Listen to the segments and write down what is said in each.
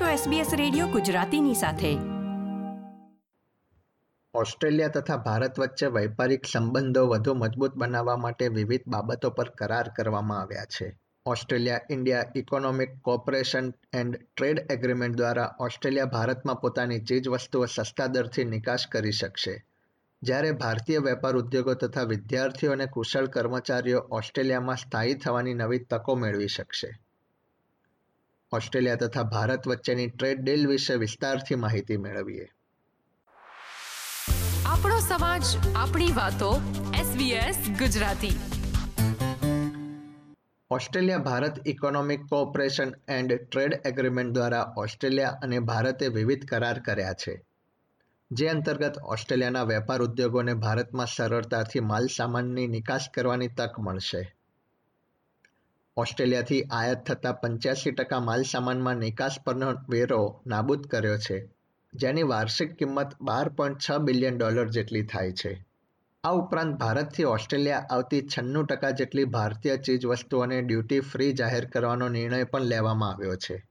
છો SBS radio ગુજરાતીની સાથે. ઓસ્ટ્રેલિયા તથા ભારત વચ્ચે વૈપારિક સંબંધો વધુ મજબૂત બનાવવા માટે વિવિધ બાબતો પર કરાર કરવામાં આવ્યા છે. Australia India economic cooperation and trade agreement દ્વારા ઓસ્ટ્રેલિયા ભારતમાં પોતાની ચીજવસ્તુઓ સસ્તા દરથી નિકાસ કરી શકશે. જ્યારે ભારતીય વેપાર ઉદ્યોગો તથા વિદ્યાર્થીઓ અને કુશળ કર્મચારીઓ ઓસ્ટ્રેલિયામાં સ્થાયી થવાની નવી તકો મેળવી શકશે. ઓસ્ટ્રેલિયા તથા ભારત વચ્ચેની ટ્રેડ ડીલ વિશે વિસ્તારથી માહિતી મેળવીએ. આપણો સમાજ આપણી વાતો SBS Gujarati. Australia Bharat economic cooperation and trade agreement દ્વારા ઓસ્ટ્રેલિયા અને ભારતે વિવિધ કરાર કર્યા છે. જે અંતર્ગત ઓસ્ટ્રેલિયાના વેપાર ઉદ્યોગોને ભારતમાં સરળતાથી માલ સામાનની નિકાસ કરવાની તક મળશે. ઓસ્ટ્રેલિયાથી આયાત થતા પંચ્યાસી ટકા માલસામાનમાં નિકાસ પરનો વેરો નાબૂદ કર્યો છે, જેની વાર્ષિક કિંમત બાર પોઈન્ટ છ બિલિયન ડોલર જેટલી થાય છે. આ ઉપરાંત ભારતથી ઓસ્ટ્રેલિયા આવતી છન્નું ટકા જેટલી ભારતીય ચીજવસ્તુઓને ડ્યુટી ફ્રી જાહેર કરવાનો નિર્ણય પણ લેવામાં આવ્યો છે.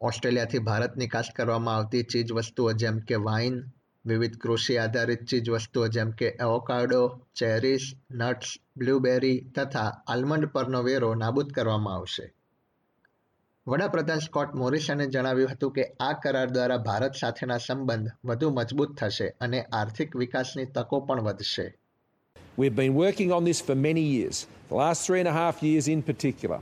ઓસ્ટ્રેલિયાથી ભારત નિકાસ કરવામાં આવતી ચીજવસ્તુઓ જેમ કે વાઇન વિવિધ કૃષિ આધારિત ચીજ વસ્તુઓ જેમ કે એવોકાડો ચેરીસ નટ્સ બ્લ્યુબેરી તથા આલમંડ પરનો વેરો નાબૂદ કરવામાં આવશે વડાપ્રધાન સ્કોટ મોરિસને જણાવ્યું હતું કે આ કરાર દ્વારા ભારત સાથેના સંબંધ વધુ મજબૂત થશે અને આર્થિક વિકાસની તકો પણ વધશે We've been working on this for many years, the last three and a half years in particular.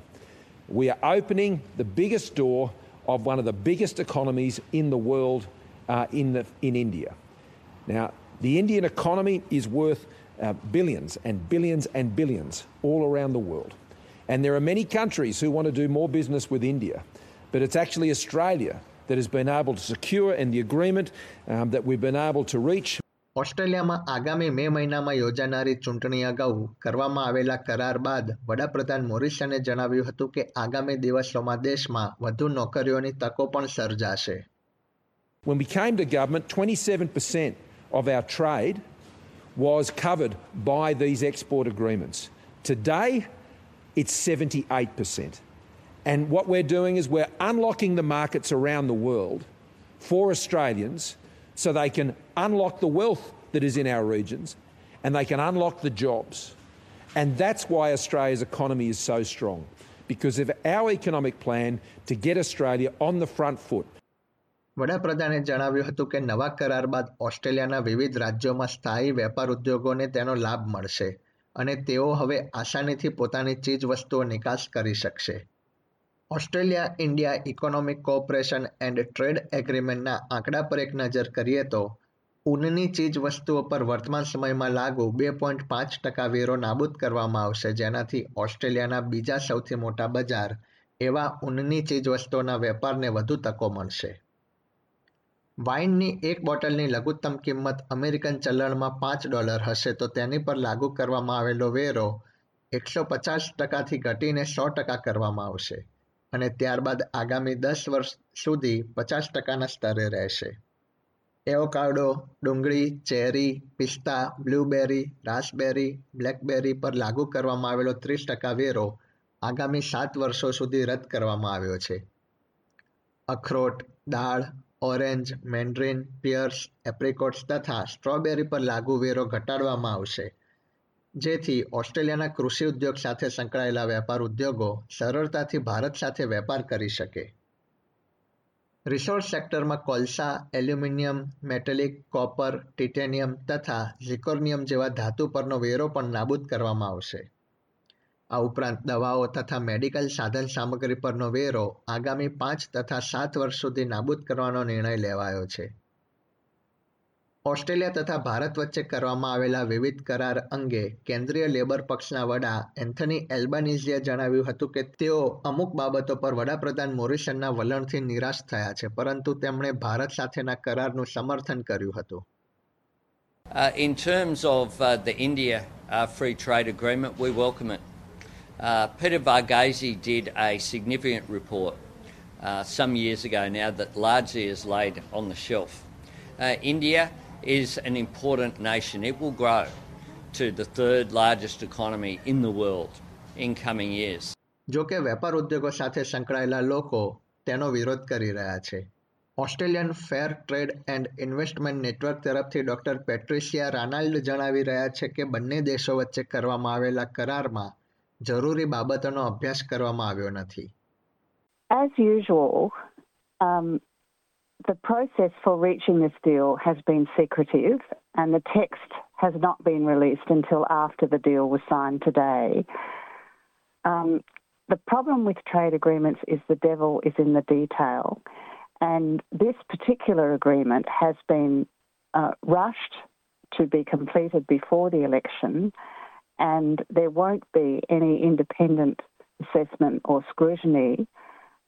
We are opening the biggest door of one of the biggest economies in the world uh, in, the, in India. Now, the Indian economy is worth uh, billions and billions and billions all around the world. And there are many countries who want to do more business with India. But it's actually Australia that has been able to secure and the agreement um, that we've been able to reach. ઓસ્ટ્રેલિયામાં આગામી મે મહિનામાં યોજાનારી ચૂંટણી અગાઉ કરવામાં આવેલા કરાર બાદ વડાપ્રધાન મોરિસને જણાવ્યું હતું કે આગામી દિવસોમાં દેશમાં વધુ નોકરીઓની તકો પણ સર્જાશે When we came to government, 27% of our trade was covered by these export agreements. Today, it's 78%. And what we're doing is we're unlocking the markets around the world for Australians so they can unlock the wealth that is in our regions and they can unlock the jobs. And that's why Australia's economy is so strong because of our economic plan to get Australia on the front foot. વડાપ્રધાને જણાવ્યું હતું કે નવા કરાર બાદ ઓસ્ટ્રેલિયાના વિવિધ રાજ્યોમાં સ્થાયી વેપાર ઉદ્યોગોને તેનો લાભ મળશે અને તેઓ હવે આસાનીથી પોતાની ચીજ વસ્તુઓ નિકાસ કરી શકશે. Australia India economic cooperation and trade એગ્રીમેન્ટના આંકડા પર એક નજર કરીએ તો, ઊનની ચીજ વસ્તુઓ પર વર્તમાન સમયમાં લાગુ બે પોઈન્ટ પાંચ ટકા વેરો નાબૂદ કરવામાં આવશે, જેનાથી ઓસ્ટ્રેલિયાના બીજા સૌથી મોટા બજાર એવા ઊનની ચીજ વસ્તુઓના વેપારને વધુ તકો મળશે. વાઇનની એક બોટલની લઘુત્તમ કિંમત અમેરિકન ચલણમાં પાંચ ડોલર હશે, તો તેની પર લાગુ કરવામાં આવેલો વેરો એકસો પચાસ ટકાથી ઘટીને સો ટકા કરવામાં આવશે અને ત્યારબાદ આગામી દસ વર્ષ સુધી પચાસ ટકાના સ્તરે રહેશે. એવોકાડો, ડુંગળી, ચેરી, પિસ્તા, બ્લુબેરી, રાસબેરી, બ્લેકબેરી પર લાગુ કરવામાં આવેલો ત્રીસ ટકા વેરો આગામી સાત વર્ષો સુધી રદ કરવામાં આવ્યો છે. અખરોટ, દાળ ઓરેન્જ, મેન્ડ્રીન, પિયર્સ, એપ્રિકોટ્સ તથા સ્ટ્રોબેરી પર લાગુ વેરો ઘટાડવામાં આવશે. જેથી ઓસ્ટ્રેલિયાના કૃષિ ઉદ્યોગ સાથે સંકળાયેલા વેપાર ઉદ્યોગો સરળતાથી ભારત સાથે વેપાર કરી શકે. રિસોર્સ સેક્ટરમાં કોલસા, એલ્યુમિનિયમ, મેટેલિક, કોપર, ટિટેનિયમ તથા ઝિકોર્નિયમ જેવા ધાતુ પરનો વેરો પણ નાબૂદ કરવામાં આવશે. આ ઉપરાંત દવાઓ તથા મેડિકલ સાધન સામગ્રી પરનો વેરો આગામી પાંચ તથા સાત વર્ષ સુધી નાબૂદ કરવાનો નિર્ણય લેવાયો છે ઓસ્ટ્રેલિયા તથા ભારત વચ્ચે કરવામાં આવેલા વિવિધ કરાર અંગે કેન્દ્રીય લેબર પક્ષના વડા એન્થની એલ્બાનીઝીએ જણાવ્યું હતું કે તેઓ અમુક બાબતો પર વડાપ્રધાન મોરિશનના વલણથી નિરાશ થયા છે પરંતુ તેમણે ભારત સાથેના કરારનું સમર્થન કર્યું હતું Uh, in terms of uh, the India uh, free trade agreement, we welcome it. Uh, Peter Varghese did a significant report uh, some years ago now that largely is laid on the shelf. Uh, India is an important nation. It will grow to the third largest economy in the world in coming years. જો કે વેપાર ઉદ્યોગો સાથે સંકળાયેલા લોકો તેનો વિરોધ કરી રહ્યા છે Australian fair trade and investment network તરફથી ડોક્ટર પેટ્રિશિયા રાનાલ્ડ જણાવી રહ્યા છે કે બંને દેશો વચ્ચે કરવામાં આવેલા કરારમાં જરૂરી બાબતોનો અભ્યાસ કરવામાં આવ્યો નથી As usual, um, the process for reaching this deal has been secretive, and the text has not been released until after the deal was signed today. Um, the problem with trade agreements is the devil is in the detail, and this particular agreement has been uh, rushed to be completed before the election, and there won't be any independent assessment or scrutiny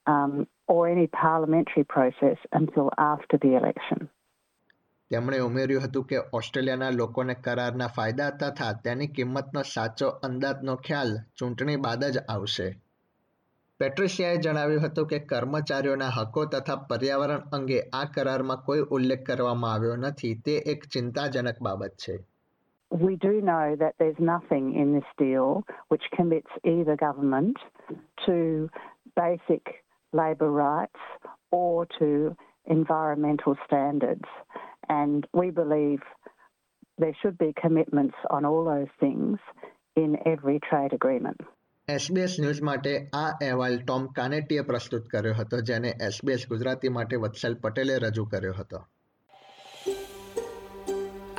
um, or any parliamentary process until after the election. તેમણે ઉમેર્યું હતું કે ઓસ્ટ્રેલિયાના લોકોને કરારના ફાયદા તથા તેની કિંમતનો સાચો અંદાજનો ખ્યાલ ચૂંટણી બાદ જ આવશે. પેટ્રિશિયાએ જણાવ્યું હતું કે કર્મચારીઓના હકો તથા પર્યાવરણ અંગે આ કરારમાં કોઈ ઉલ્લેખ કરવામાં આવ્યો નથી. તે એક ચિંતાજનક બાબત છે. We do know that there's nothing in this deal which commits either government to basic labour rights or to environmental standards. And we believe there should be commitments on all those things in every trade agreement. SBS news માટે આ અહેવાલ Tom કાનેટીએ પ્રસ્તુત કર્યો હતો જેને SBS Gujarati માટે વત્સલ પટેલે રજૂ કર્યો હતો